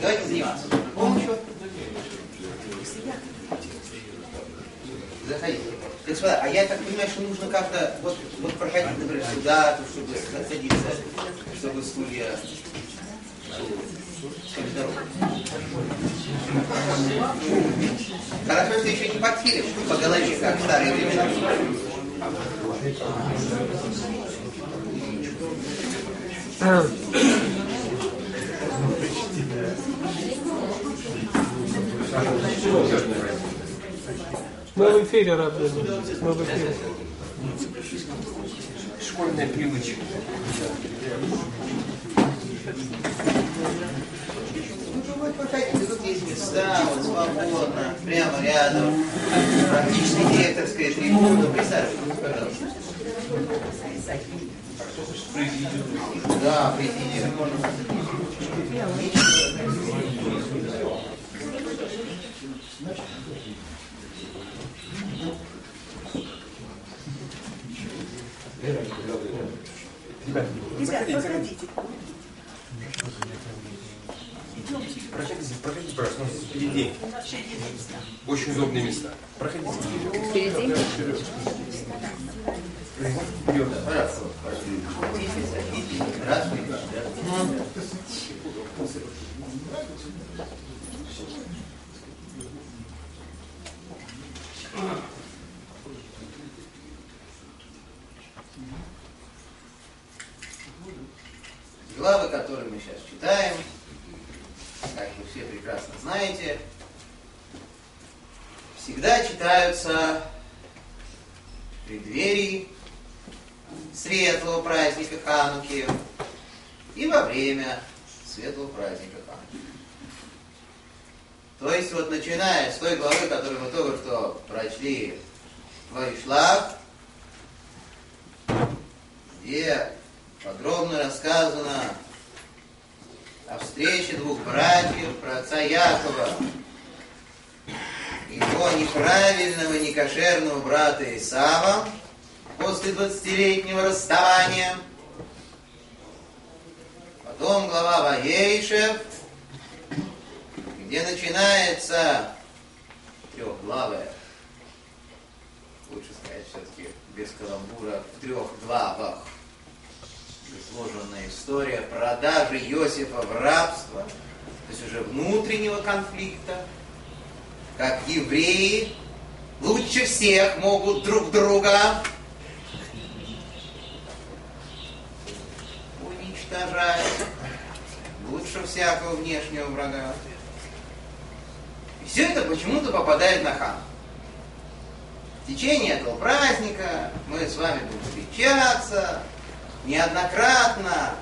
Давайте заниматься. Помощью. Заходите. Господа, а я так понимаю, что нужно как-то вот, вот проходить, например, сюда, чтобы садиться, чтобы стулья Хорошо, что еще не подхилишь по голове, как в старые времена. Мы в эфире, Рабин. Мы в эфире. Школьная привычка. Вот проходите, тут есть места, вот свободно, прямо рядом. Практически директорская трибуна. Присаживайтесь, пожалуйста. Да, президиум. Ребят, проходите. Проходите, проходите, пожалуйста, впереди. Очень удобные места. Проходите. Впереди. Вперед. Пожалуйста. Здравствуйте. Главы, которые мы сейчас читаем, как вы все прекрасно знаете, всегда читаются в преддверии светлого праздника Хануки и во время светлого праздника Хануки. То есть вот начиная с той главы, которую мы только что прочли Вайшлав, где подробно рассказано о встрече двух братьев, про отца Якова, его неправильного, некошерного брата Исава, после 20-летнего расставания. Потом глава Ваейшев, где начинается трехглавая, лучше сказать все-таки без каламбура, в трех главах изложенная история продажи Иосифа в рабство, то есть уже внутреннего конфликта, как евреи лучше всех могут друг друга уничтожать, лучше всякого внешнего врага. И все это почему-то попадает на хан. В течение этого праздника мы с вами будем встречаться, неоднократно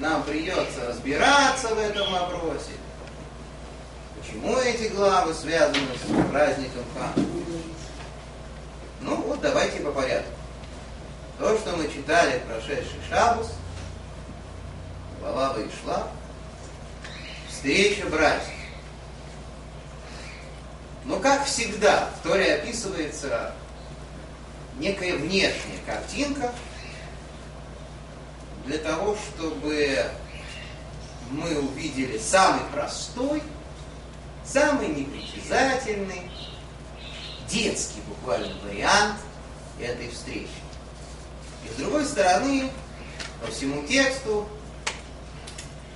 нам придется разбираться в этом вопросе. Почему эти главы связаны с праздником Хана? Ну вот давайте по порядку. То, что мы читали прошедший Шабус, глава вышла, встреча братьев. Но как всегда, в Торе описывается некая внешняя картинка, для того, чтобы мы увидели самый простой, самый непритязательный, детский буквально вариант этой встречи. И с другой стороны, по всему тексту,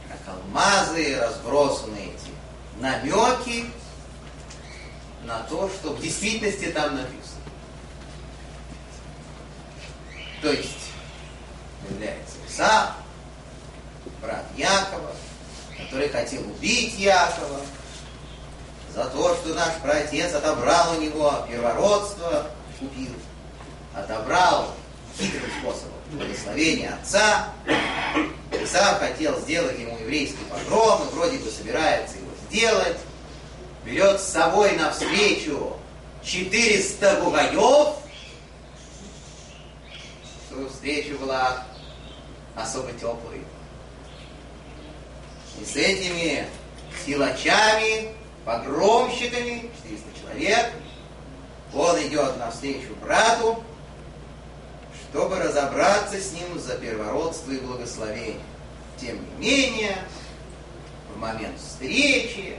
как алмазы разбросаны эти намеки на то, что в действительности там написано. То есть является Исав, брат Якова, который хотел убить Якова за то, что наш праотец отобрал у него первородство, убил, отобрал хитрым способом благословение отца. Исав хотел сделать ему еврейский погром, и вроде бы собирается его сделать. Берет с собой навстречу 400 бугаев, чтобы встреча была особо теплый. И с этими силачами, погромщиками, 400 человек, он идет навстречу брату, чтобы разобраться с ним за первородство и благословение. Тем не менее, в момент встречи.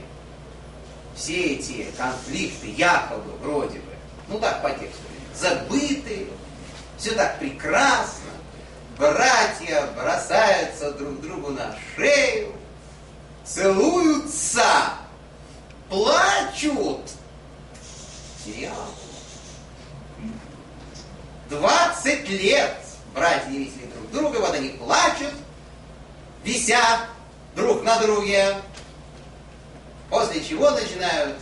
Все эти конфликты якобы, вроде бы, ну так по тексту, забыты, все так прекрасно, братья бросаются друг другу на шею, целуются, плачут. Сериал. 20 лет братья висели друг друга, вот они плачут, висят друг на друге, после чего начинают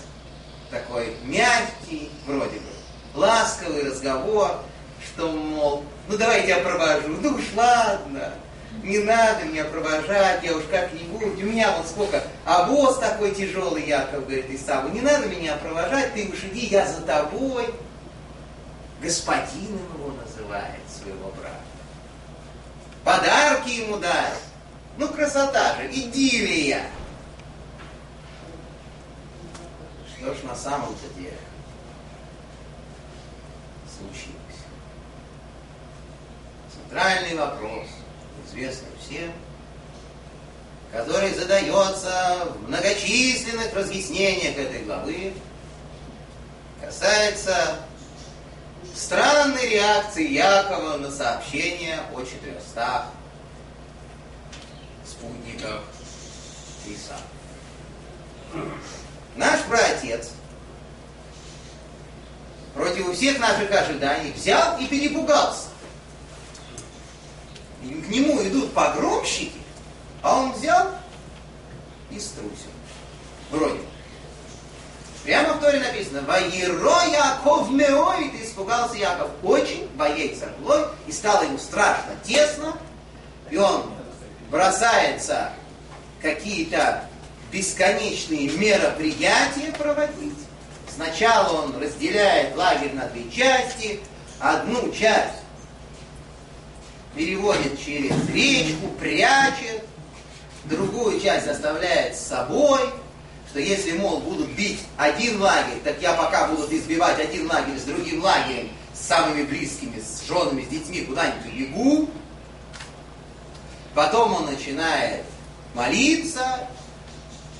такой мягкий, вроде бы, ласковый разговор, что, мол, ну давайте я провожу, ну уж ладно, не надо меня провожать, я уж как-нибудь, у меня вот сколько, а босс такой тяжелый, Яков говорит Исаву, не надо меня провожать, ты уж иди, я за тобой. Господином его называет своего брата. Подарки ему дать. Ну, красота же, идиллия. Что ж на самом-то деле случилось? Центральный вопрос, известный всем, который задается в многочисленных разъяснениях этой главы, касается странной реакции Якова на сообщение о 400 спутниках Иса. Наш праотец против всех наших ожиданий взял и перепугался. К нему идут погромщики, а он взял и струсил. Вроде. Прямо в Торе написано, «Ваеро Яков меоид» испугался Яков очень, боится злой, и стало ему страшно тесно, и он бросается какие-то бесконечные мероприятия проводить. Сначала он разделяет лагерь на две части, одну часть переводит через речку, прячет, другую часть оставляет с собой, что если, мол, будут бить один лагерь, так я пока буду избивать один лагерь с другим лагерем, с самыми близкими, с женами, с детьми, куда-нибудь убегу. Потом он начинает молиться,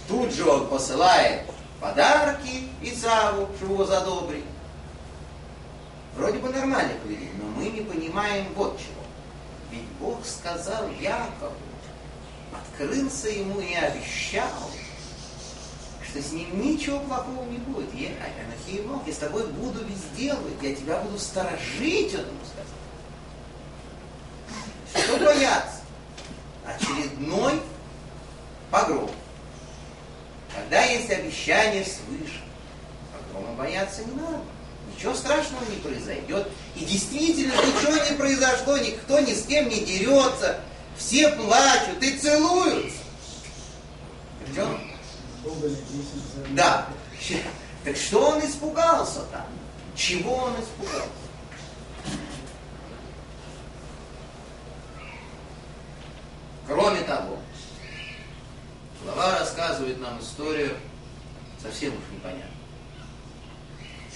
тут же он посылает подарки Исаву, чтобы его задобрить. Вроде бы нормально поведение, но мы не понимаем вот чего. Ведь Бог сказал Якову, открылся ему и обещал, что с ним ничего плохого не будет. Я, Анахиемов, я с тобой буду везде быть, я тебя буду сторожить, он ему сказал. Что бояться? Очередной погром. Когда есть обещание свыше, погрома бояться не надо. Ничего страшного не произойдет. И действительно ничего не произошло, никто ни с кем не дерется, все плачут и целуются. Причем да. Так что он испугался там? Чего он испугался? Кроме того, глава рассказывает нам историю совсем уж непонятную.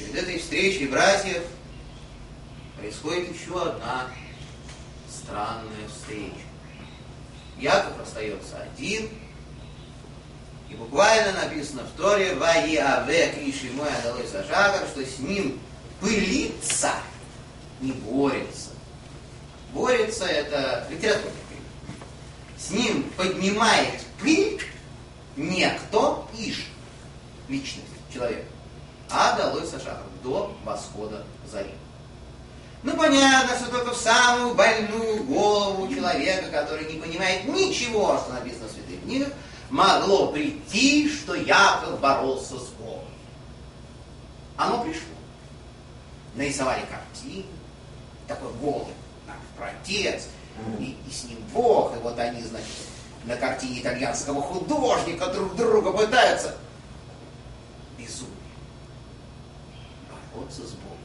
Перед этой встречей братьев происходит еще одна странная встреча. Яков остается один – и буквально написано в Торе «Ваи авек иши мой адалой сашагар», что с ним пылится, не борется. Борется – это литературный С ним поднимает пыль некто Иш, личность, человек, а долой сашагар, до восхода зари. Ну, понятно, что только в самую больную голову человека, который не понимает ничего, что написано в святых книгах, могло прийти, что Яков боролся с Богом. Оно пришло. Нарисовали картину, такой голый наш протец, и, и с ним Бог, и вот они, значит, на картине итальянского художника друг друга пытаются. Безумие. Бороться с Богом.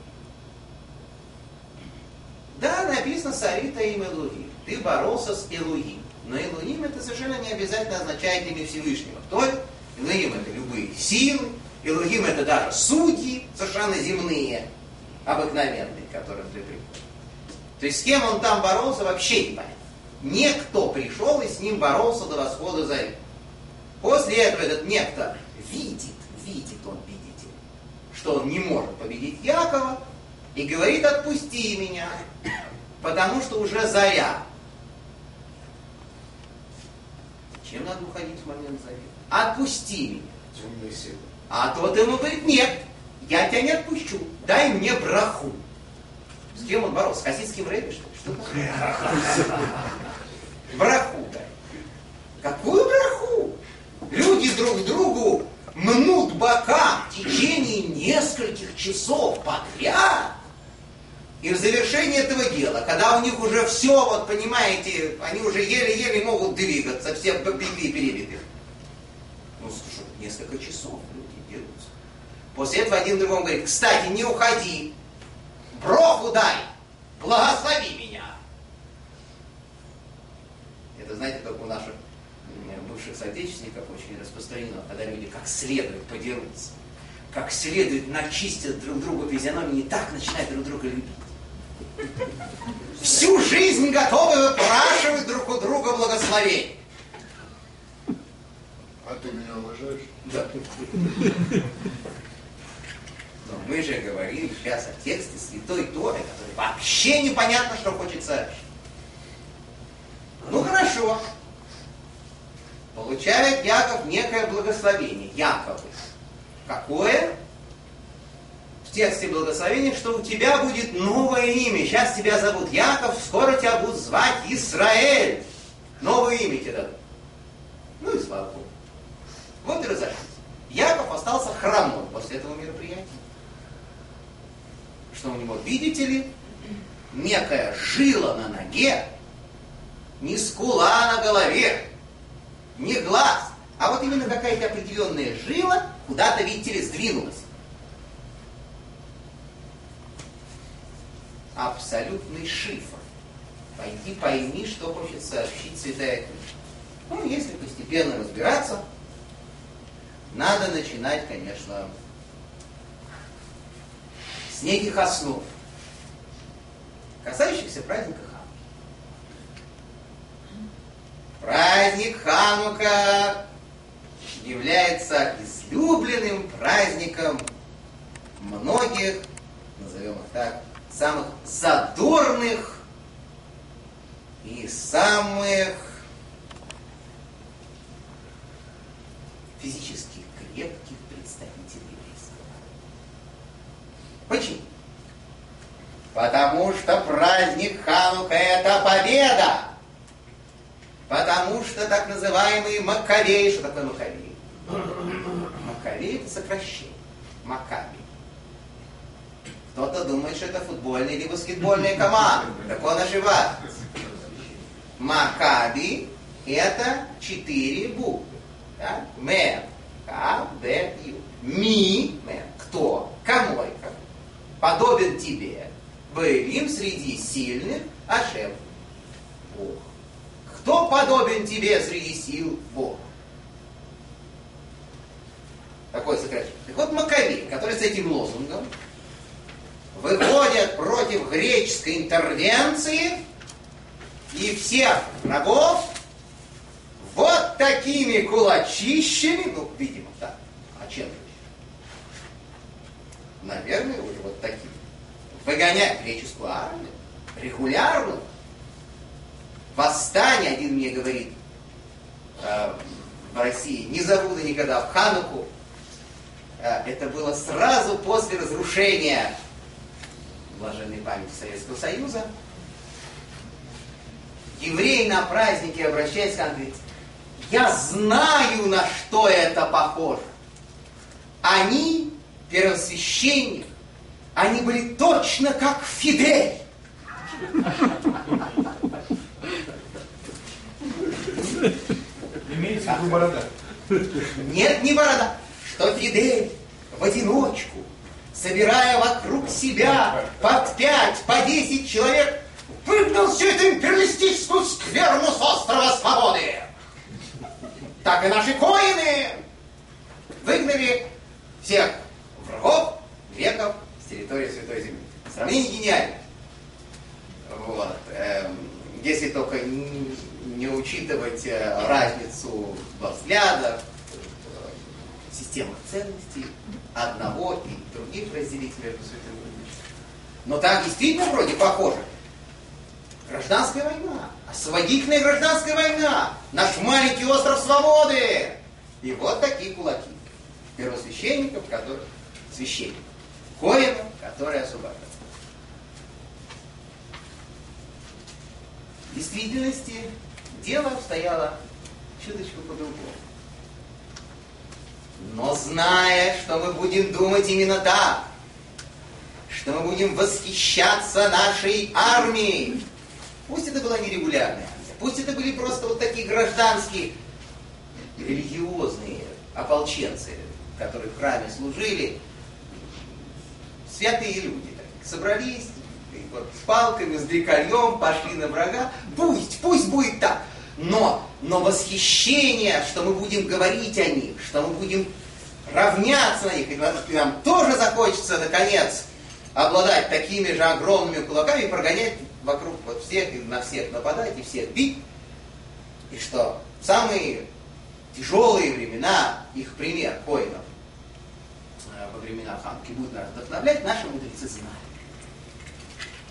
Да, написано Сарита им Элухим. Ты боролся с Элухим. Но Элуним это совершенно не обязательно означает имя Всевышнего. Кто это? Это любые силы, Элухим это даже судьи, совершенно земные, обыкновенные, которые ты приходят. То есть с кем он там боролся, вообще не понятно. Некто пришел и с ним боролся до восхода зари. После этого этот некто видит, видит он, что он не может победить Якова, и говорит, отпусти меня, потому что уже заря. Чем надо уходить в момент зари? Отпусти меня. Темные силы. А тот ему говорит, нет, я тебя не отпущу, дай мне браху. С кем он боролся? С хасидским рэбби, что ли? Что такое? Браху дай. Какую браху? Люди друг другу мнут бока в течение нескольких часов подряд. И в завершении этого дела, когда у них уже все, вот понимаете, они уже еле-еле могут двигаться, все бегли перебиты. Ну, слушай, несколько часов люди дерутся. После этого один другому говорит, кстати, не уходи, броху дай, благослови меня. Это, знаете, только у наших бывших соотечественников очень распространено, когда люди как следует подерутся, как следует начистят друг другу физиономии, и так начинают друг друга любить. Всю жизнь готовы выпрашивать друг у друга благословений. А ты меня уважаешь? Да. Но мы же говорим сейчас о тексте Святой Торы, который вообще непонятно, что хочет сообщить. Ну хорошо. Получает Яков некое благословение. Яковы. Какое? В тексте благословения, что у тебя будет новое имя. Сейчас тебя зовут Яков, скоро тебя будут звать Израиль. Новое имя тебе дадут. Ну и слава Богу. Вот и разошлись. Яков остался хромой после этого мероприятия. Что у него, видите ли, некая жила на ноге, не скула на голове, не глаз, а вот именно какая-то определенная жила куда-то, видите ли, сдвинулась. Абсолютный шифр. Пойди пойми, что хочет сообщить Святая Книга. Ну, если постепенно разбираться, надо начинать, конечно, с неких основ, касающихся праздника Хануки. Праздник Ханука является излюбленным праздником многих, назовем их так, самых задорных и самых физически крепких представителей народа. Почему? Потому что праздник Ханука это победа. Потому что так называемые Маккавей, что такое Маккавей? Маккавей это сокращение. Макаби. Кто-то думает, что это футбольные или баскетбольные команды. Так он ошибается. Макаби это четыре буквы. Да? Мен, К, Д, Ю. Ми, мен, кто, кому. Подобен тебе. Боевим среди сильных, Ашем, Бог. Кто подобен тебе среди сил Бог? Такое сокращение. Так вот Маковей, который с этим лозунгом выходят против греческой интервенции и всех врагов вот такими кулачищами, ну, видимо, так, а чем же? Наверное, уже вот такими. Выгонять греческую армию регулярно. Восстание, один мне говорит, э, в России, не забуду никогда, в Хануку, э, это было сразу после разрушения блаженной памяти Советского Союза. Еврей на празднике обращается нам, говорит, я знаю, на что это похоже. Они, первосвященник, они были точно как Фидель. Виду борода. Нет, не борода. Что Фидель в одиночку, собирая вокруг себя под пять, по десять человек, выгнал всю эту империалистическую скверну с острова Свободы. Так и наши коины выгнали всех врагов, греков с территории Святой Земли. Сравнение гениальное. Вот. Эм, если только не, учитывать э, разницу во взглядах, системах ценностей одного и других разделить между святым и. Но так действительно вроде похоже. Гражданская война, освободительная гражданская война, наш маленький остров свободы. И вот такие кулаки первосвященников, которые священников, коинов, которые освобождают. В действительности дело обстояло чуточку по-другому. Но зная, что мы будем думать именно так, что мы будем восхищаться нашей армией, пусть это была нерегулярная армия, пусть это были просто вот такие гражданские, религиозные ополченцы, которые в храме служили, святые люди, так, собрались, вот, с палками, с дрекольем, пошли на врага. Пусть, пусть будет так. Но, но восхищение, что мы будем говорить о них, что мы будем равняться на них, и нам тоже захочется, наконец, обладать такими же огромными кулаками прогонять вокруг вот всех, и на всех нападать, и всех бить. И что самые тяжелые времена, их пример коинов, э, во времена Ханки будет нас вдохновлять, наши мудрецы знали.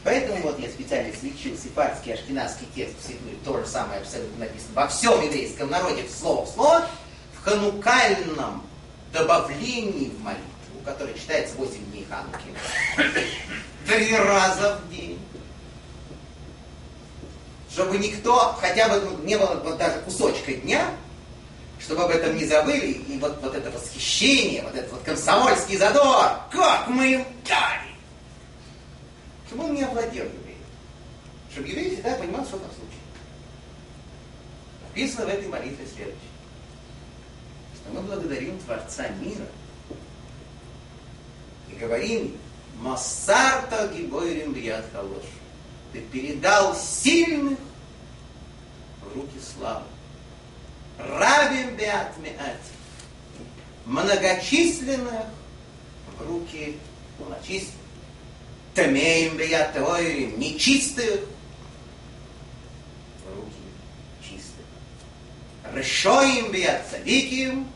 Поэтому вот я специально смягчил сефардский ашкенадский текст в Сидуре, то же самое абсолютно написано во всем еврейском народе, в слово в слово, в ханукальном добавлении в молитву, которое читается 8 дней Хануки, три раза в день. Чтобы никто, хотя бы ну, не было вот даже кусочка дня, чтобы об этом не забыли, и вот, вот это восхищение, вот этот вот комсомольский задор, как мы им дали! Чтобы он не овладел евреем. Чтобы еврей всегда понимал, что там случилось. Написано в этой молитве следующее. Что мы благодарим Творца мира и говорим Массарта гибойрим бият халош. Ты передал сильных в руки славы. Рабим биат миати. Многочисленных в руки малочисленных. Тамеем бият ойрим, нечистых, руки чистых. Решоим бият садиким,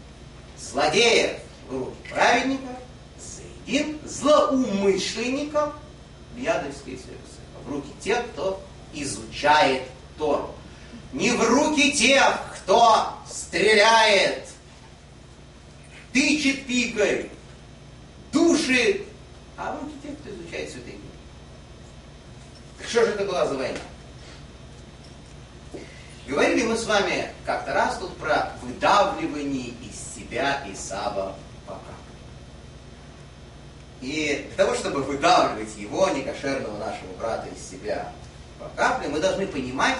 злодеев руки праведников, заедин злоумышленников в ядовской сердце, в руки тех, кто изучает Тору. Не в руки тех, кто стреляет, тычет пикой, душит, а в руки тех, кто изучает святые книги. Что же это была за война? Говорили мы с вами как-то раз тут про выдавливание из себя Исава пока. И для того, чтобы выдавливать его, некошерного нашего брата, из себя по капле, мы должны понимать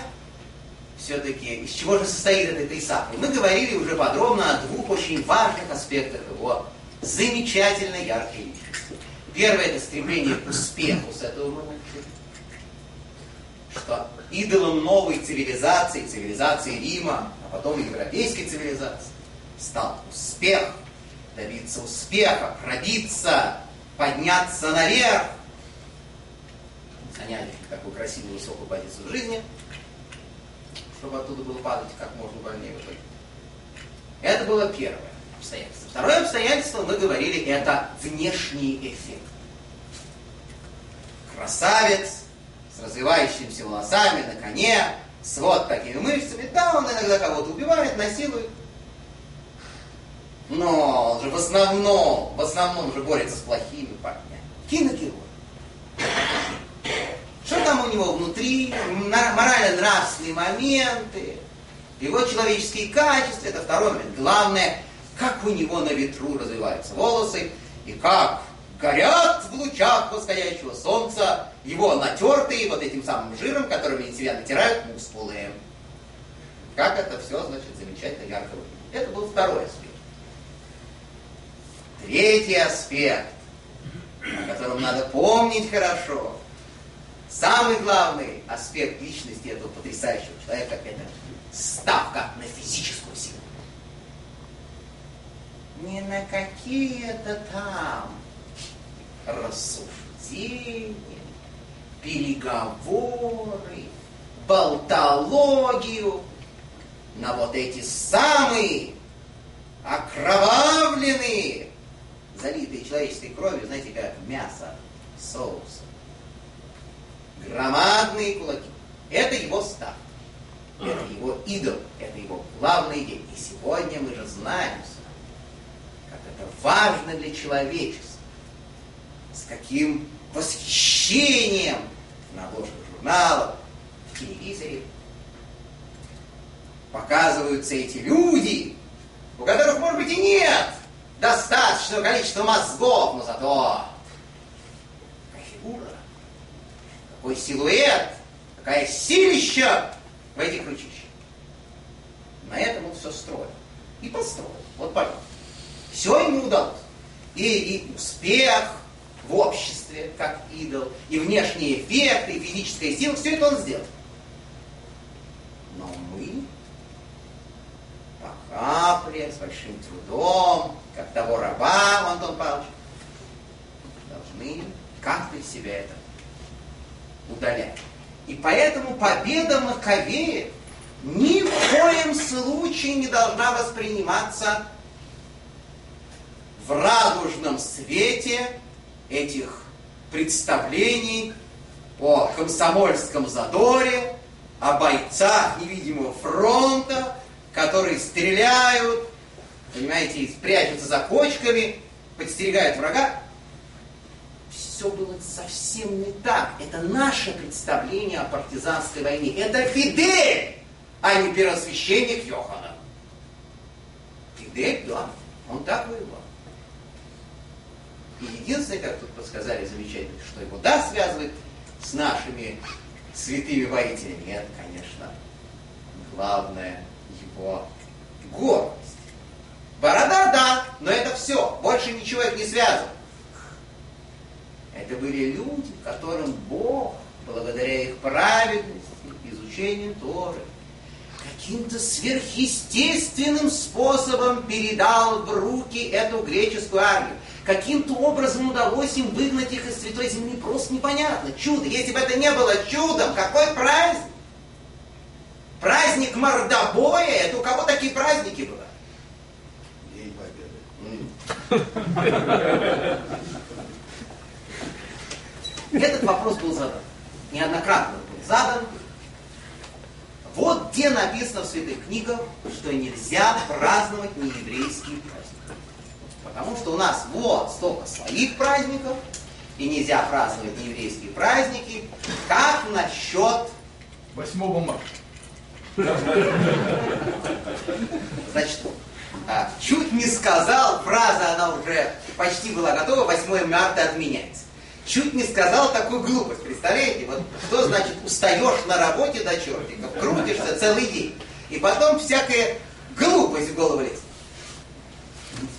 все-таки, из чего же состоит этот Исаак. И мы говорили уже подробно о двух очень важных аспектах его замечательной яркой личности. Первое это стремление к успеху с этого начали. Что идолом новой цивилизации, цивилизации Рима, а потом европейской цивилизации, стал успех, добиться успеха, пробиться, подняться наверх, занять такую красивую высокую позицию в жизни, чтобы оттуда было падать как можно больнее в итоге. Это было первое обстоятельство. Второе обстоятельство, мы говорили, это внешний эффект красавец, с развивающимися волосами, на коне, с вот такими мышцами. Да, он иногда кого-то убивает, насилует. Но он же в основном, в основном же борется с плохими парнями. Киногерой. Что там у него внутри? Морально-нравственные моменты, его человеческие качества, это второй момент. Главное, как у него на ветру развиваются волосы, и как горят в лучах восходящего солнца его натертые вот этим самым жиром, которым они себя натирают, мускулы. Как это все, значит, замечательно ярко выглядит. Это был второй аспект. Третий аспект, о котором надо помнить хорошо, самый главный аспект личности этого потрясающего человека – это ставка на физическую силу. Не на какие-то там рассуждения, переговоры, болтологию на вот эти самые окровавленные залитые человеческой кровью, знаете, как мясо соуса. Громадные кулаки. Это его став. Это его идол, это его главный день. И сегодня мы же знаем, как это важно для человечества, с каким восхищением на обложках журналов, в телевизоре показываются эти люди, у которых, может быть, и нет достаточного количества мозгов, но зато какая фигура, какой силуэт, какая силища в этих ручищах. На этом он все строил. И построил. Вот пожалуйста. Все ему удалось. И, и успех в обществе, как идол, и внешние эффекты, и физическая сила, все это он сделал. Но мы по капле, с большим трудом, как того раба Антон Павлович, должны как-то себя это удалять. И поэтому победа Маковея ни в коем случае не должна восприниматься в радужном свете этих представлений о комсомольском задоре, о бойцах невидимого фронта, которые стреляют, понимаете, и спрячутся за кочками, подстерегают врага. Все было совсем не так. Это наше представление о партизанской войне. Это Фидель, а не первосвященник Йохана. Фидель, да, он так воевал. И единственное, как тут подсказали замечательно, что его да связывает с нашими святыми воителями, нет, конечно, главное его гордость. Борода, да, но это все, больше ничего их не связывает. Это были люди, которым Бог, благодаря их праведности, изучению Торы, каким-то сверхъестественным способом передал в руки эту греческую армию. Каким-то образом удалось им выгнать их из Святой Земли, просто непонятно. Чудо. Если бы это не было чудом, какой праздник? Праздник мордобоя, это у кого такие праздники бывают? День Победы. Этот вопрос был задан. Неоднократно был задан. Вот где написано в святых книгах, что нельзя праздновать нееврейские праздники. Потому что у нас вот столько своих праздников, и нельзя праздновать нееврейские праздники. Как насчет 8 марта. Значит, а, чуть не сказал, фраза, она уже почти была готова, 8 марта отменяется. Чуть не сказал такую глупость, представляете? Вот что значит устаешь на работе до чертиков, крутишься целый день, и потом всякая глупость в голову лезет.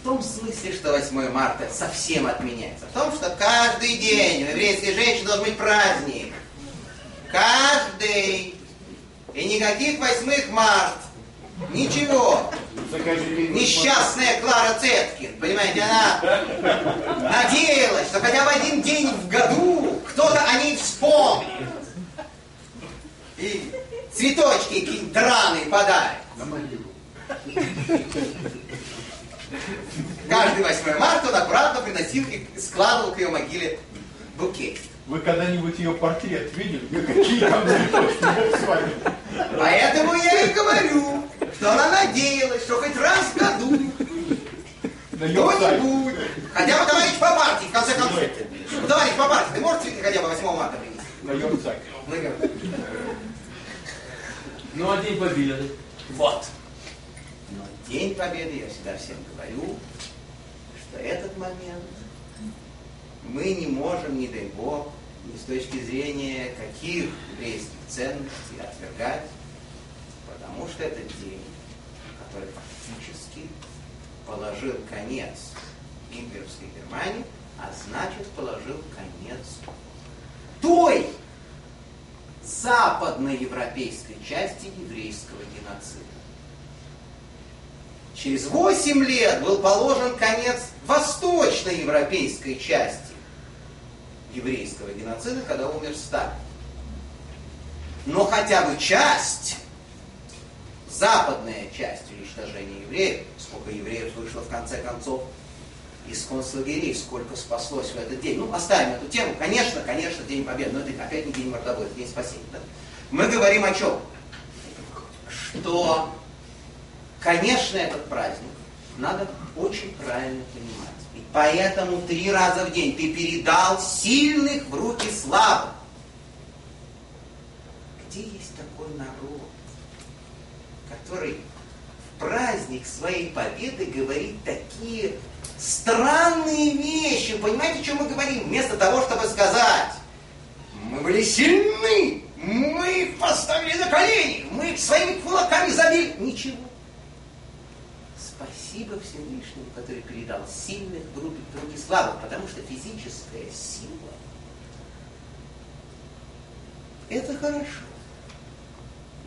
В том смысле, что 8 марта совсем отменяется, в том, что каждый день у еврейской женщины должен быть праздник. Каждый. И никаких 8 март. Ничего. Несчастная Клара Цеткин, понимаете, она надеялась, что хотя бы один день в году кто-то о ней вспомнит. И цветочки какие-нибудь драные подарит. Каждый 8 марта он аккуратно приносил и складывал к ее могиле букет. Вы когда-нибудь ее портрет видели? Какие там с вами? Поэтому я и говорю, что она надеялась, что хоть раз в году кто-нибудь, хотя бы товарищ по партии, в конце концов. Ну, товарищ по партии, ты можешь цветы хотя бы 8 марта принести? На. Мы говорим, Ну, а День Победы? Вот. День Победы, я всегда всем говорю, что этот момент мы не можем, не дай Бог, ни с точки зрения каких еврейских ценностей отвергать, потому что это день, который фактически положил конец имперской Германии, а значит положил конец той западноевропейской части еврейского геноцида. Через 8 лет был положен конец восточноевропейской части еврейского геноцида, когда умер Сталин. Но хотя бы часть, западная часть уничтожения евреев, сколько евреев вышло в конце концов из концлагерей сколько спаслось в этот день. Ну, оставим эту тему. Конечно, конечно, День Победы, но это опять не День мордобоя, это День спасения. Да? Мы говорим о чем? Что, конечно, этот праздник надо очень правильно понимать. И поэтому три раза в день ты передал сильных в руки слабых. Где есть такой народ, который в праздник своей победы говорит такие странные вещи. Понимаете, о чем мы говорим? Вместо того, чтобы сказать, мы были сильны, мы их поставили на колени, мы их своими кулаками забили. Ничего. Спасибо Всевышнему, который передал сильных в руки, в руки потому что физическая сила это хорошо.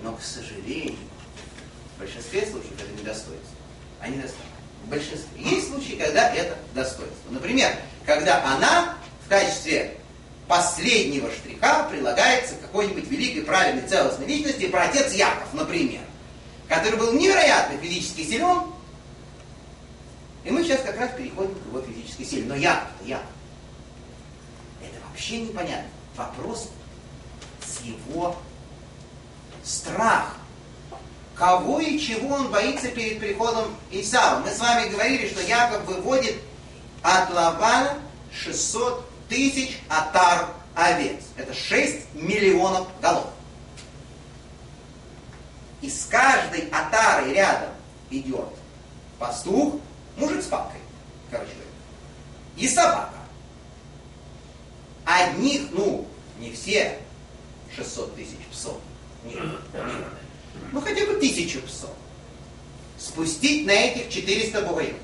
Но, к сожалению, в большинстве случаев это недостоинство. А недостаток в большинстве. Есть случаи, когда это достоинство. Например, когда она в качестве последнего штриха прилагается какой-нибудь великой, правильной, целостной личности, про отец Яков, например, который был невероятно физически силен, и мы сейчас как раз переходим к его физической силе. Но Яков-то Яков. Это вообще непонятно. Вопрос с его страхом кого и чего он боится перед приходом Исава. Мы с вами говорили, что Яков выводит от Лавана 600 тысяч атар овец. Это 6 миллионов голов. И с каждой атарой рядом идет пастух, мужик с палкой, короче говоря, и собака. Одних, ну, не все 600 тысяч псов. Нет, нет ну хотя бы тысячу псов, спустить на этих 400 бугаев.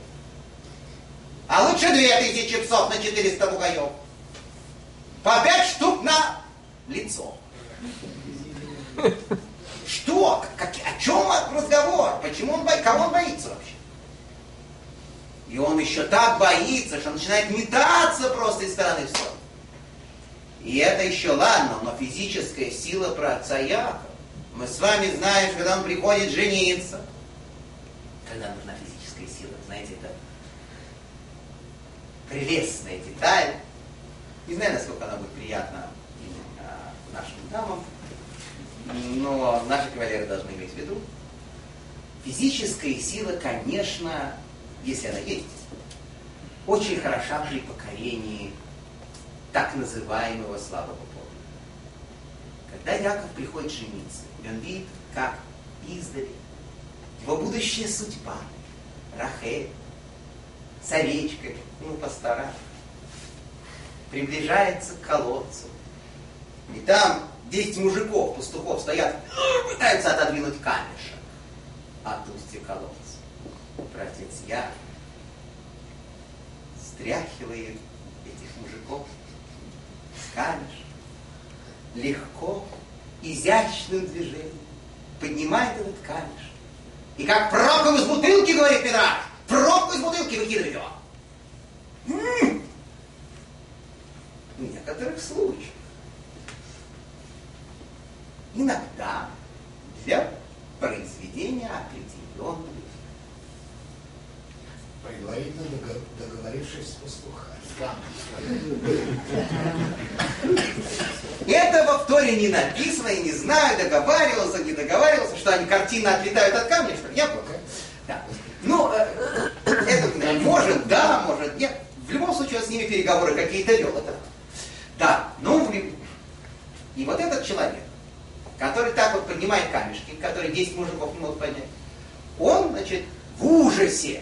А лучше 2000 псов на 400 бугаев. По 5 штук на лицо. Что? Как, о чем разговор? Почему он боится? Кого он боится вообще? И он еще так боится, что начинает метаться просто из стороны в сторону. И это еще ладно, но физическая сила про отца Якова мы с вами знаем, когда он приходит жениться, когда нужна физическая сила, знаете, это прелестная деталь. Не знаю, насколько она будет приятна а, нашим дамам, но наши кавалеры должны иметь в виду. Физическая сила, конечно, если она есть, очень хороша при покорении так называемого слабого пола. Когда Яков приходит жениться, и он видит, как издали его будущая судьба, Рахель, с овечкой, ну, постараться, приближается к колодцу. И там 10 мужиков, пастухов стоят, пытаются отодвинуть камешек от устья колодца. Братец я стряхивает этих мужиков с камешек, легко изящным движением поднимает этот камешек. И как пробку из бутылки, говорит Петраш, пробку из бутылки выкидывает его. М-м-м. В некоторых случаях иногда для произведения определенных Предварительно договорившись с пастухами. Этого в Торе не написано, и не знаю, договаривался, не договаривался, что они картины отлетают от камня, что ли? Я. Да. Ну, э, это может, да, может, нет. В любом случае, с ними переговоры какие-то вел. Это. Да, ну, и вот этот человек, который так вот поднимает камешки, который 10 мужиков не могут поднять, он, значит, в ужасе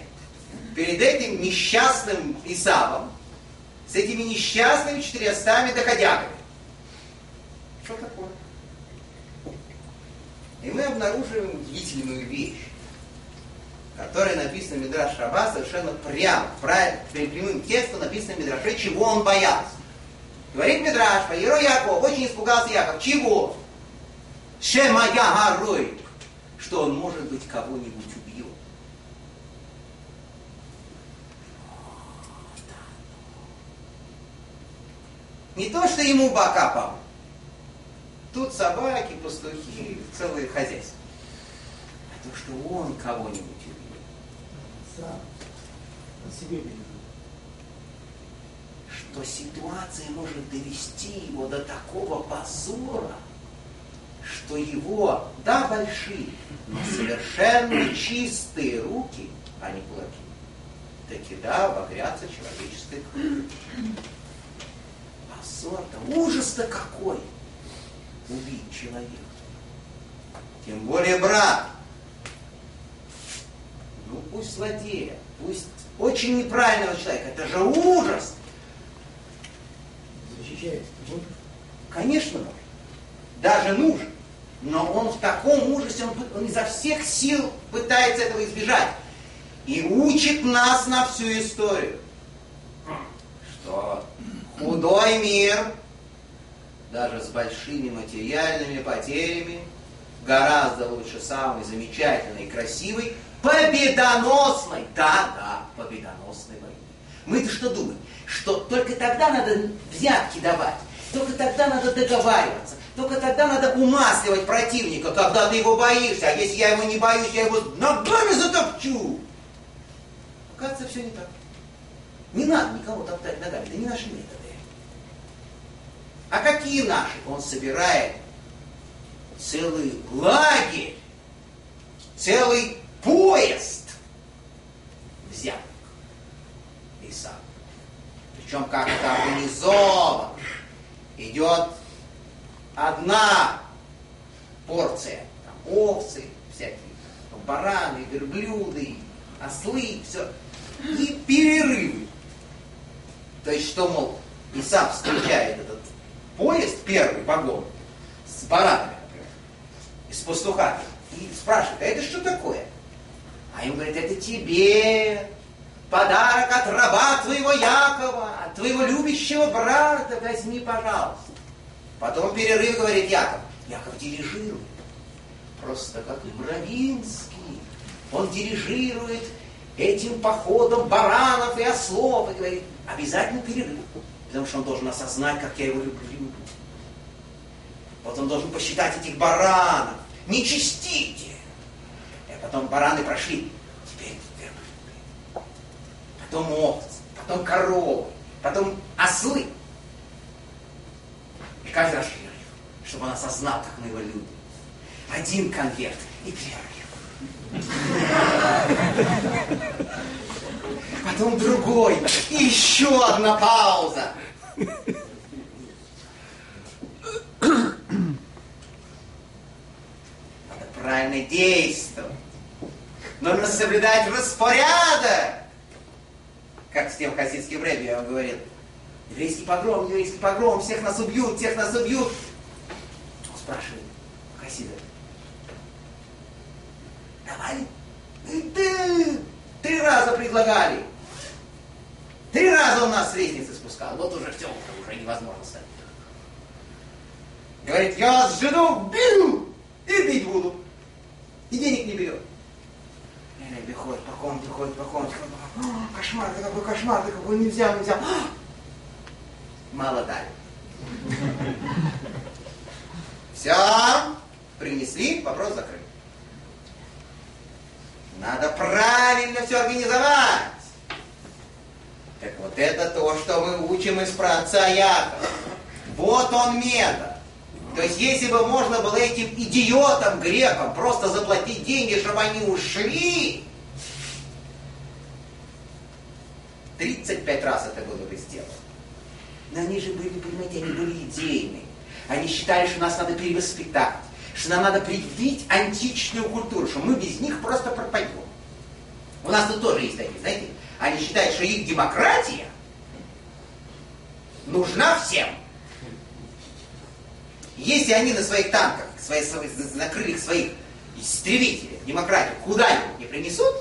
перед этим несчастным Исавом, с этими несчастными четырестами доходягами. Что такое? И мы обнаруживаем удивительную вещь, которая написана в Мидраш Раба совершенно прямо, прямым текстом написано в Мидраше, чего он боялся. Говорит Мидраш, Ваеро Яков, очень испугался Яков. Чего? Шемая Гарой, что он, может быть, кого-нибудь Не то, что ему бока помог. Тут собаки, пастухи, целое хозяйство. А то, что он кого-нибудь убил. Сам. На себе бережет. что ситуация может довести его до такого позора, что его, да, большие, но совершенно чистые руки, а не кулаки, таки да, обогрятся человеческой кровью. Позор-то, ужас-то какой! Убить человека. Тем более брат. Ну пусть злодея, пусть очень неправильного человека. Это же ужас! Защищает. Конечно, может. Даже нужен. Но он в таком ужасе, он, он изо всех сил пытается этого избежать. И учит нас на всю историю, что худой мир, даже с большими материальными потерями, гораздо лучше самый замечательный и красивый, победоносной, да, да, победоносной войны. Мы-то что думаем? Что только тогда надо взятки давать, только тогда надо договариваться, только тогда надо умасливать противника, когда ты его боишься, а если я его не боюсь, я его ногами затопчу. Оказывается, все не так. Не надо никого топтать ногами, это не наши методы. А какие наши? Он собирает целый лагерь, целый поезд взяток и сам. Причем как-то организован. Идет одна порция, там, овцы всякие, бараны, верблюды, ослы, все. И перерывы. То есть, что, мол, и сам встречает этот поезд, первый вагон, с баранами, например, и с пастухами, и спрашивает, а это что такое? А ему говорят, это тебе подарок от раба твоего Якова, от твоего любящего брата, возьми, пожалуйста. Потом перерыв говорит Яков, Яков дирижирует, просто как Бравинский. Он дирижирует этим походом баранов и ослов и говорит, обязательно перерыв, потому что он должен осознать, как я его люблю. Вот он должен посчитать этих баранов, не чистите. И потом бараны прошли, теперь верблюды. Потом овцы, потом коровы, потом ослы. И каждый раз перерыв, чтобы он осознал, как мы его любим. Один конверт и перерыв. Потом другой. И еще одна пауза. Надо правильно действовать. Нужно соблюдать распорядок. Как с тем хасидским рэбби я вам говорил. Еврейский погром, еврейский погром, всех нас убьют, всех нас убьют. Он спрашивает Хасида, давали? И ты три раза предлагали. Три раза он нас с лестницы спускал. Вот уже все, уже невозможно стать. Говорит, я с жену бью и бить буду. И денег не берет. И Рэбби ходит по комнате, ходит по комнате. «О, Кошмар, ты какой кошмар, ты какой нельзя, нельзя. Мало дали. Все, принесли, вопрос закрыт. Надо правильно все организовать. Так вот это то, что мы учим из праотца Якова. Вот он метод. То есть если бы можно было этим идиотам, грекам, просто заплатить деньги, чтобы они ушли, 35 раз это было бы сделано. Но они же были, понимаете, они были идейны. Они считали, что нас надо перевоспитать, что нам надо привить античную культуру, что мы без них просто пропадем. У нас тут тоже есть такие, знаете, они считают, что их демократия нужна всем. Если они на своих танках, свои, на крыльях своих истребителей демократию куда-нибудь не принесут,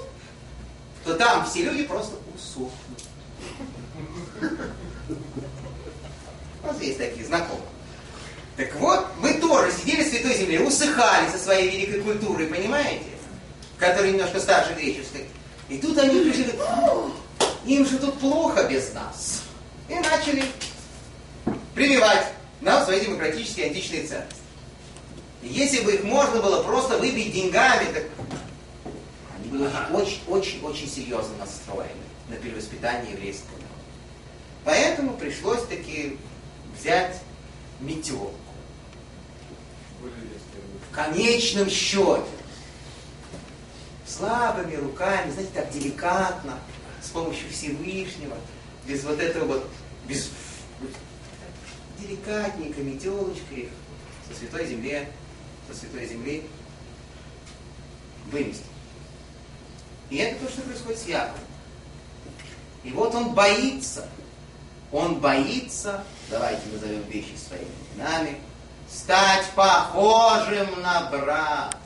то там все люди просто усохнут. Вот есть такие знакомые. Так вот, мы тоже сидели в Святой Земле, усыхали со своей великой культурой, понимаете? Которая немножко старше греческой. И тут они пришли, говорят, «О, им же тут плохо без нас. И начали прививать нам свои демократические античные ценности. Если бы их можно было просто выбить деньгами, так они были очень-очень-очень серьезно настроены на перевоспитание еврейского народа. Поэтому пришлось таки взять метелку. В конечном счете, слабыми руками, знаете, так деликатно, с помощью Всевышнего, без вот этого вот, без деликатненько, метелочкой со святой земле, со святой земли вымести. И это то, что происходит с Яковом. И вот он боится, он боится, давайте назовем вещи своими именами, стать похожим на брата.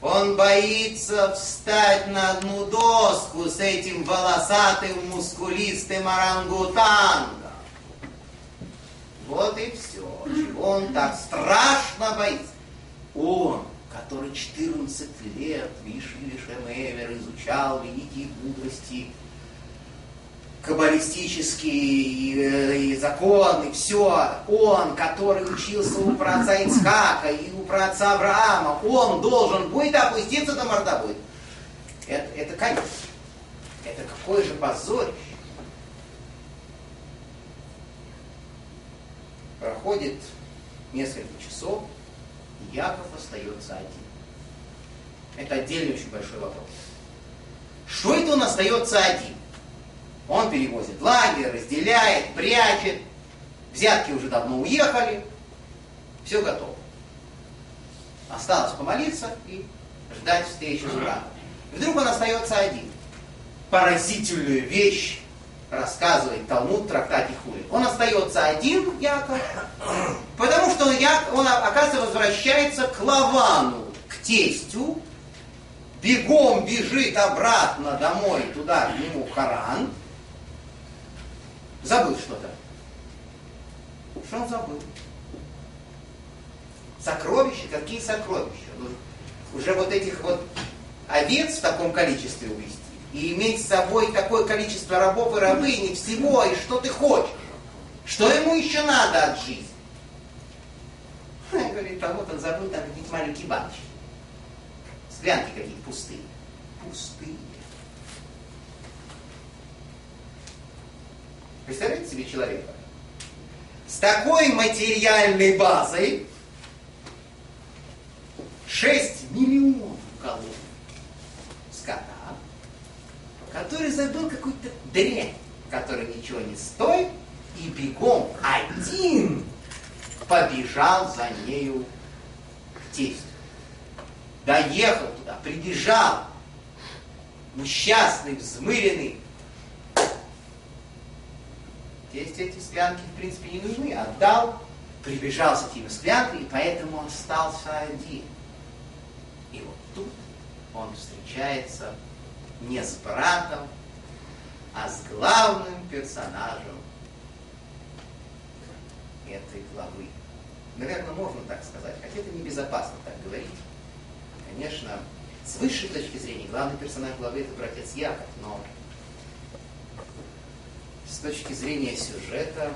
Он боится встать на одну доску с этим волосатым, мускулистым орангутангом. Вот и все, чего он так страшно боится. Он, который 14 лет Виши Вишемевер изучал великие мудрости каббалистические и, э, и законы, все, он, который учился у праотца Ицхака и у праотца Авраама, он должен будет опуститься до мордобой. Это, это конец. Это какое же позорище. Проходит несколько часов, и Яков остается один. Это отдельный очень большой вопрос. Что это он остается один? Он перевозит лагерь, разделяет, прячет. Взятки уже давно уехали. Все готово. Осталось помолиться и ждать встречи с вдруг он остается один. Поразительную вещь рассказывает Талмуд трактате Хули. Он остается один, Яков, потому что он, он, оказывается, возвращается к Лавану, к тестю, бегом бежит обратно домой, туда, к нему Харан, Забыл что-то. Что он забыл? Сокровища? Какие сокровища? Ну, уже вот этих вот овец в таком количестве увести. И иметь с собой такое количество рабов и рабынь, всего, и что ты хочешь. Что ему еще надо от жизни? Он говорит, а вот он забыл там какие-то маленькие баночки. Склянки какие-то пустые. Пустые. Представляете себе человека? С такой материальной базой 6 миллионов голов который забыл какую-то дрянь, которая ничего не стоит, и бегом один побежал за нею к тестю. Доехал туда, прибежал, несчастный, взмыренный, Тесть эти склянки, в принципе, не нужны. Отдал, прибежал с этими склянками, и поэтому остался один. И вот тут он встречается не с братом, а с главным персонажем этой главы. Наверное, можно так сказать, хотя это небезопасно так говорить. Конечно, с высшей точки зрения, главный персонаж главы это братец Яков, но с точки зрения сюжета,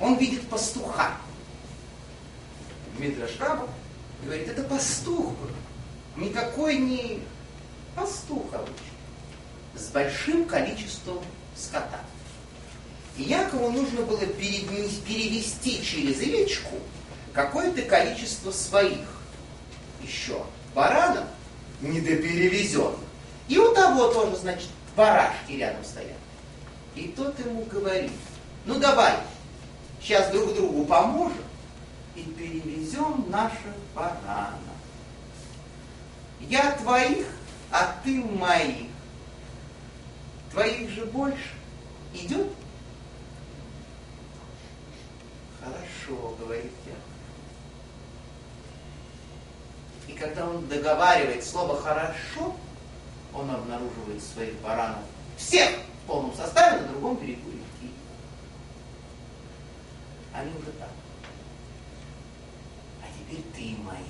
он видит пастуха. Дмитрий Шрабов говорит, это пастух был. Никакой не пастух обычный. С большим количеством скота. И Якову нужно было перевести через речку какое-то количество своих еще баранов недоперевезенных. И у того тоже, значит, барашки рядом стоят. И тот ему говорит, ну давай, сейчас друг другу поможем и перевезем наших баранов. Я твоих, а ты моих. Твоих же больше. Идет? Хорошо, говорит я. И когда он договаривает слово «хорошо», он обнаруживает своих баранов всех в полном составе на другом берегу реки. Они уже там. А теперь ты моих,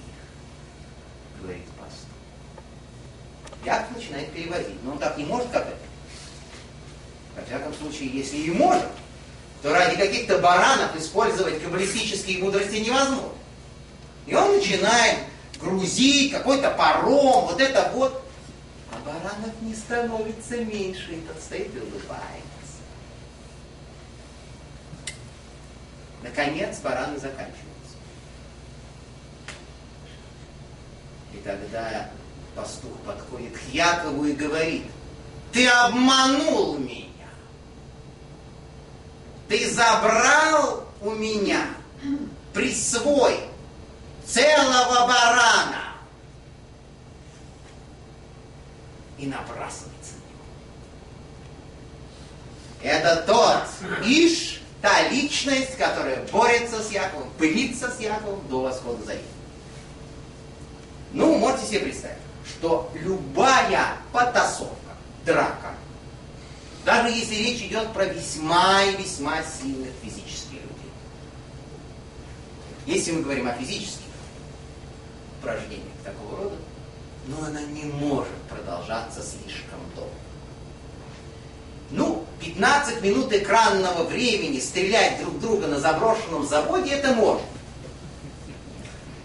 говорит пастор. Яков переводить, но он так не может, как это. Во всяком случае, если и может, то ради каких-то баранов использовать каббалистические мудрости невозможно. И он начинает грузить какой-то паром, вот это вот. А баранов не становится меньше, и тот стоит и улыбается. Наконец бараны заканчиваются. И тогда пастух подходит к Якову и говорит, ты обманул меня. Ты забрал у меня, присвой целого барана. И набрасывается на него. Это тот Иш, та личность, которая борется с Яковом, пылится с Яковом до восхода зари. Ну, можете себе представить, что любая потасовка, драка, даже если речь идет про весьма и весьма сильных физических людей. Если мы говорим о физических упражнениях такого рода, но она не может продолжаться слишком долго. Ну, 15 минут экранного времени стрелять друг друга на заброшенном заводе, это можно.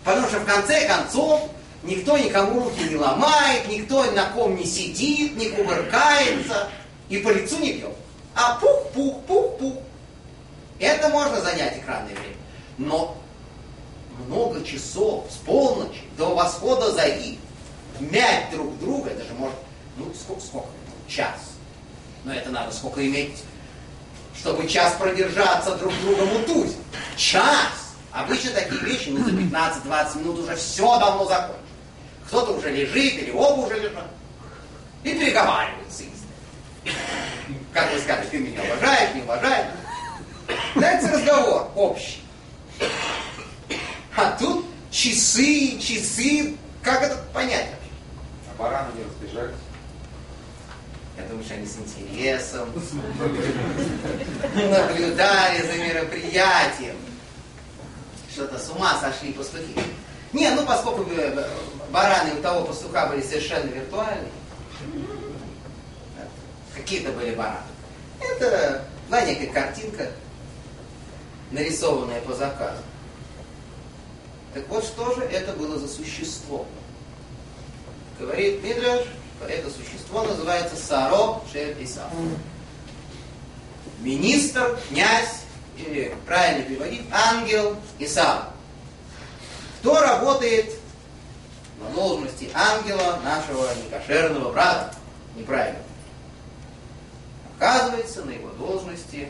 Потому что в конце концов Никто никому руки не ломает, никто на ком не сидит, не кувыркается и по лицу не бьет. А пух-пух, пух-пух. Это можно занять экранное время. Но много часов с полночи до восхода зари мять друг друга, это же может, ну сколько, сколько, час. Но это надо сколько иметь, чтобы час продержаться друг друга мутузить. Час! Обычно такие вещи, ну за 15-20 минут уже все давно закончено кто-то уже лежит, или оба уже лежат, и переговариваются Как вы скажете, ты меня уважаешь, не уважаешь? Дается разговор общий. А тут часы, часы, как это понять вообще? А бараны не разбежались? Я думаю, что они с интересом наблюдали за мероприятием. Что-то с ума сошли пастухи. Не, ну поскольку э, бараны у того пастуха были совершенно виртуальные, какие-то были бараны. Это была некая картинка, нарисованная по заказу. Так вот, что же это было за существо? Говорит Мидраш, это существо называется Саро Шер Исав. Министр, князь, или правильно переводить, ангел Исав. Кто работает должности ангела нашего некошерного брата? Неправильно. Оказывается, на его должности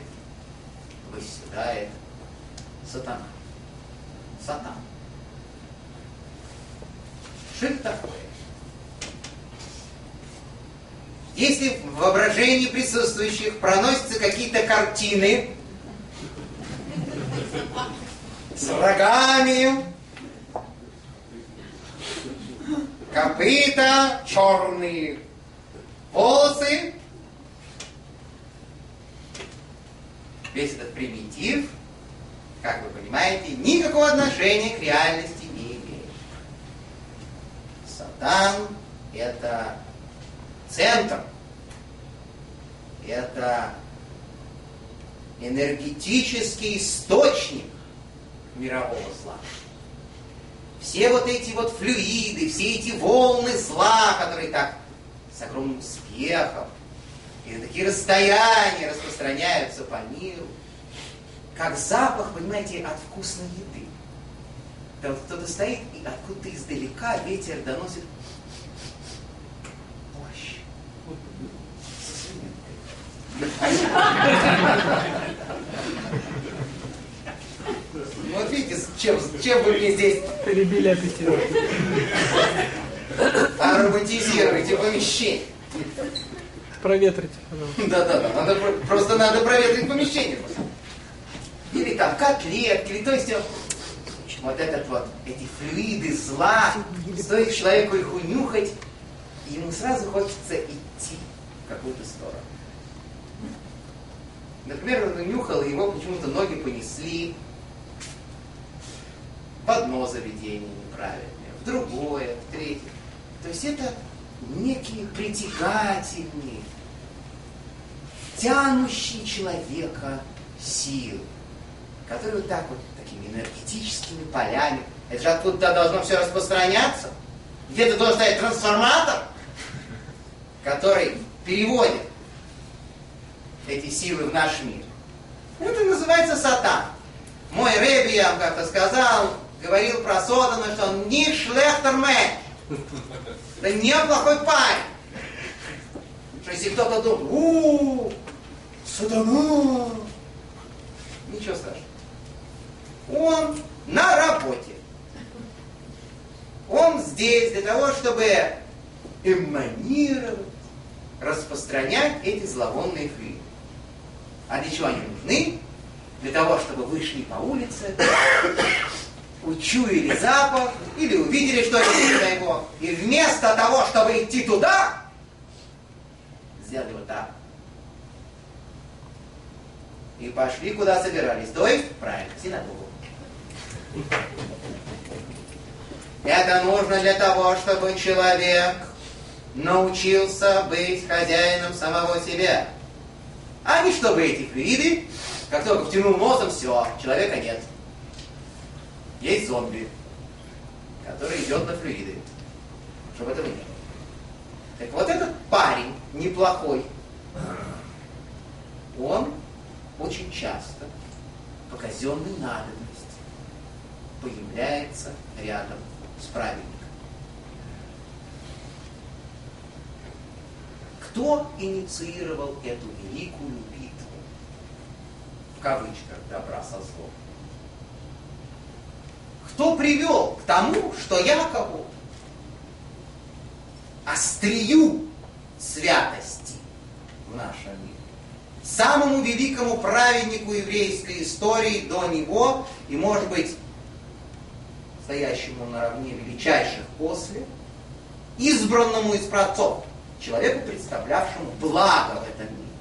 восседает сатана. Сатан. Это такое? Если в воображении присутствующих проносятся какие-то картины с рогами, копыта, черные волосы. Весь этот примитив, как вы понимаете, никакого отношения к реальности не имеет. Сатан – это центр, это энергетический источник мирового зла все вот эти вот флюиды, все эти волны зла, которые так с огромным успехом и на такие расстояния распространяются по миру, как запах, понимаете, от вкусной еды. Там кто-то стоит, и откуда-то издалека ветер доносит борщ. Вот видите, чем, чем вы мне здесь... Перебили аппетит. Ароматизируете помещение. Пожалуйста. Да-да-да, надо, просто надо проветрить помещение. Или там котлетки, или то есть вот этот вот, эти флюиды зла, стоит человеку их унюхать, ему сразу хочется идти в какую-то сторону. Например, он унюхал, и его почему-то ноги понесли одно заведение неправильное, в другое, в третье. То есть это некие притягательные, тянущие человека силы, которые вот так вот, такими энергетическими полями, это же откуда-то должно все распространяться. Где-то должен стоять трансформатор, который переводит эти силы в наш мир. Это называется сатан. Мой Рэби, я вам как-то сказал, говорил про Содана, что он не шлехтермен. Да не плохой парень. Что если кто-то думает, у Сатана, ничего страшного. Он на работе. Он здесь для того, чтобы эманировать, распространять эти зловонные флюиды. А для чего они нужны? Для того, чтобы вышли по улице, учуяли запах или увидели что-нибудь на его. И вместо того, чтобы идти туда, сделали вот так. И пошли, куда собирались. То есть, правильно, синагогу. Это нужно для того, чтобы человек научился быть хозяином самого себя. А не чтобы эти флюиды, как только втянул носом, все, человека нет. Есть зомби, который идет на флюиды, чтобы не было. Так вот этот парень неплохой, он очень часто по казенной надобности появляется рядом с праведником. Кто инициировал эту великую битву? В кавычках добра со злом. Кто привел к тому, что якобы острию святости в нашем мире, самому великому праведнику еврейской истории до него, и, может быть, стоящему наравне величайших после, избранному из праотцов, человеку, представлявшему благо в этом мире,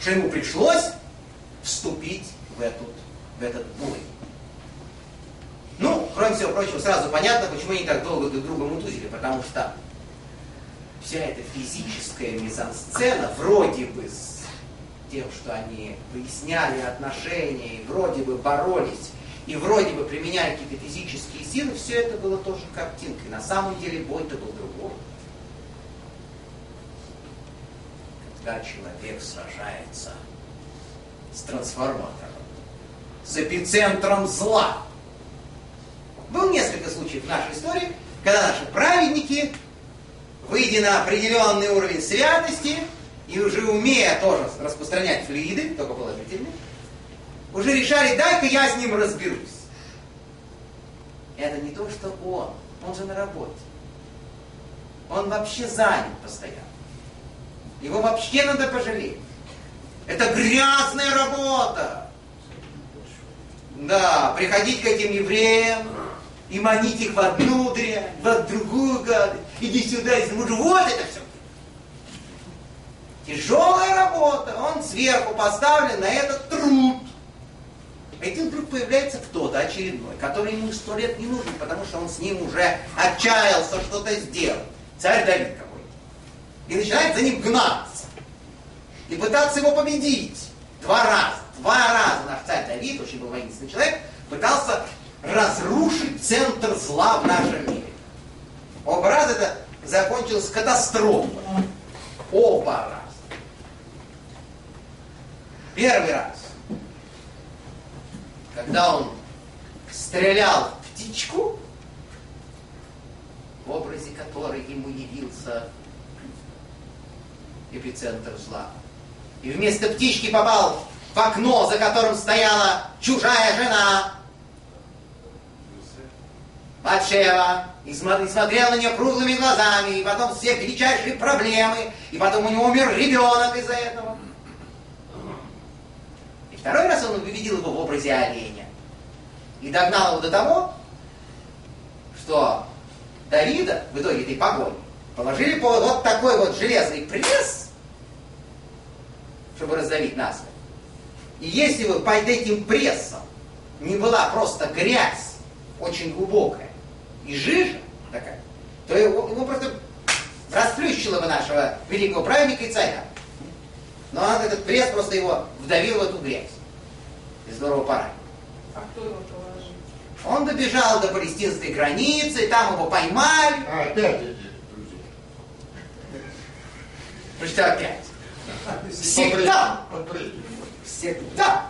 что ему пришлось вступить в, этот, в этот бой. Ну, кроме всего прочего, сразу понятно, почему они так долго друг друга мутузили, потому что вся эта физическая мизансцена вроде бы с тем, что они выясняли отношения и вроде бы боролись, и вроде бы применяли какие-то физические силы, все это было тоже картинкой. На самом деле бой-то был другой. Когда человек сражается с трансформатором, с эпицентром зла. Было несколько случаев в нашей истории, когда наши праведники, выйдя на определенный уровень святости, и уже умея тоже распространять флюиды, только положительные, уже решали, дай-ка я с ним разберусь. Это не то, что он. Он же на работе. Он вообще занят постоянно. Его вообще надо пожалеть. Это грязная работа. Да, приходить к этим евреям и манить их в одну дрянь, в другую гадость. Иди сюда, иди сюда. Вот это все. Тяжелая работа. Он сверху поставлен на этот труд. А этим вдруг появляется кто-то очередной, который ему сто лет не нужен, потому что он с ним уже отчаялся что-то сделать. Царь Давид какой-то. И начинает за ним гнаться. И пытаться его победить. Два раза. Два раза наш царь Давид, очень был воинственный человек, пытался разрушить центр зла в нашем мире. Оба раза это закончилось катастрофой. Оба раза. Первый раз, когда он стрелял в птичку, в образе которой ему явился эпицентр зла. И вместо птички попал в окно, за которым стояла чужая жена, Батшева, и смотрел на нее круглыми глазами, и потом все величайшие проблемы, и потом у него умер ребенок из-за этого. И второй раз он увидел его в образе оленя. И догнал его до того, что Давида в итоге этой погони положили по вот такой вот железный пресс, чтобы раздавить насмерть. И если бы под этим прессом не была просто грязь, очень глубокая, и жижа такая, то его, его просто расплющило бы нашего великого праведника и царя. Но он, этот пресс просто его вдавил в эту грязь. И здорово поранил. А кто его положил? Он добежал до палестинской границы, там его поймали. А, опять эти друзья. Потому что опять. Всегда. Всегда.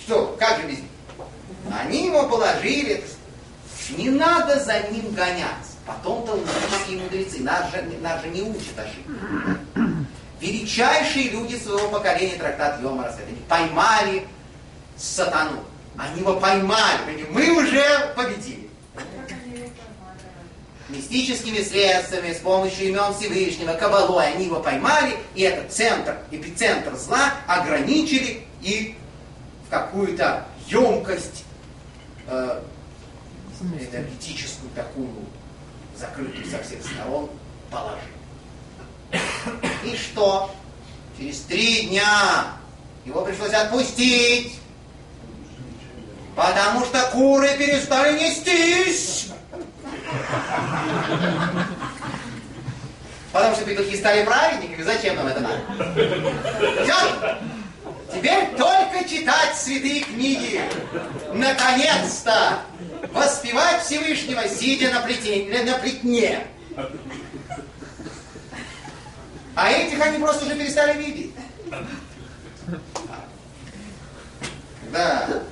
Что, как же без них? Они его положили. Не надо за ним гоняться. Потом-то логические мудрецы. Нас же, нас же не учат ошибки. Величайшие люди своего поколения, трактат Йома они поймали сатану. Они его поймали. Мы уже победили. Мистическими средствами, с помощью имен Всевышнего, Кабалой, они его поймали, и этот центр, эпицентр зла ограничили и в какую-то емкость э, энергетическую такую, закрытую со всех сторон, положили. И что? Через три дня его пришлось отпустить, потому что куры перестали нестись. Потому что петухи стали праведниками, зачем нам это надо? Все. Теперь только читать святые книги. Наконец-то воспевать Всевышнего, сидя на, плетень, на плетне. А этих они просто уже перестали видеть. Да.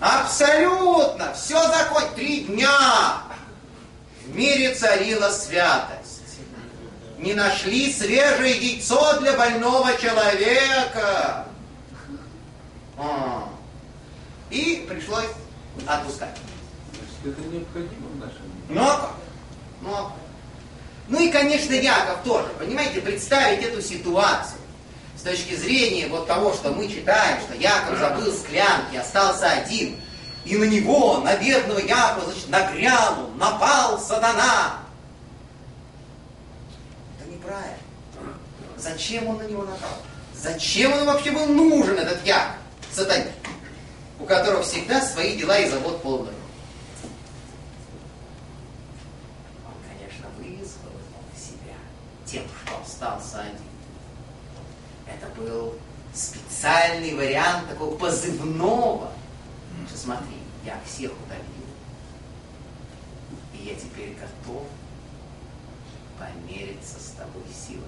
Абсолютно. Все закон. Три дня. В мире царила святость. Не нашли свежее яйцо для больного человека. А. И пришлось отпускать. Это необходимо в нашем мире. Ну а как? Ну а как? Ну и, конечно, Яков тоже. Понимаете, представить эту ситуацию с точки зрения вот того, что мы читаем, что Яков забыл склянки, остался один, и на него, на бедного Якова, значит, нагрянул, напал сатана. Это неправильно. Зачем он на него напал? Зачем он вообще был нужен, этот Яков, сатане, у которого всегда свои дела и забот полный тем, что остался один. Это был специальный вариант такого позывного. Что смотри, я всех удавил, и я теперь готов помериться с тобой силами.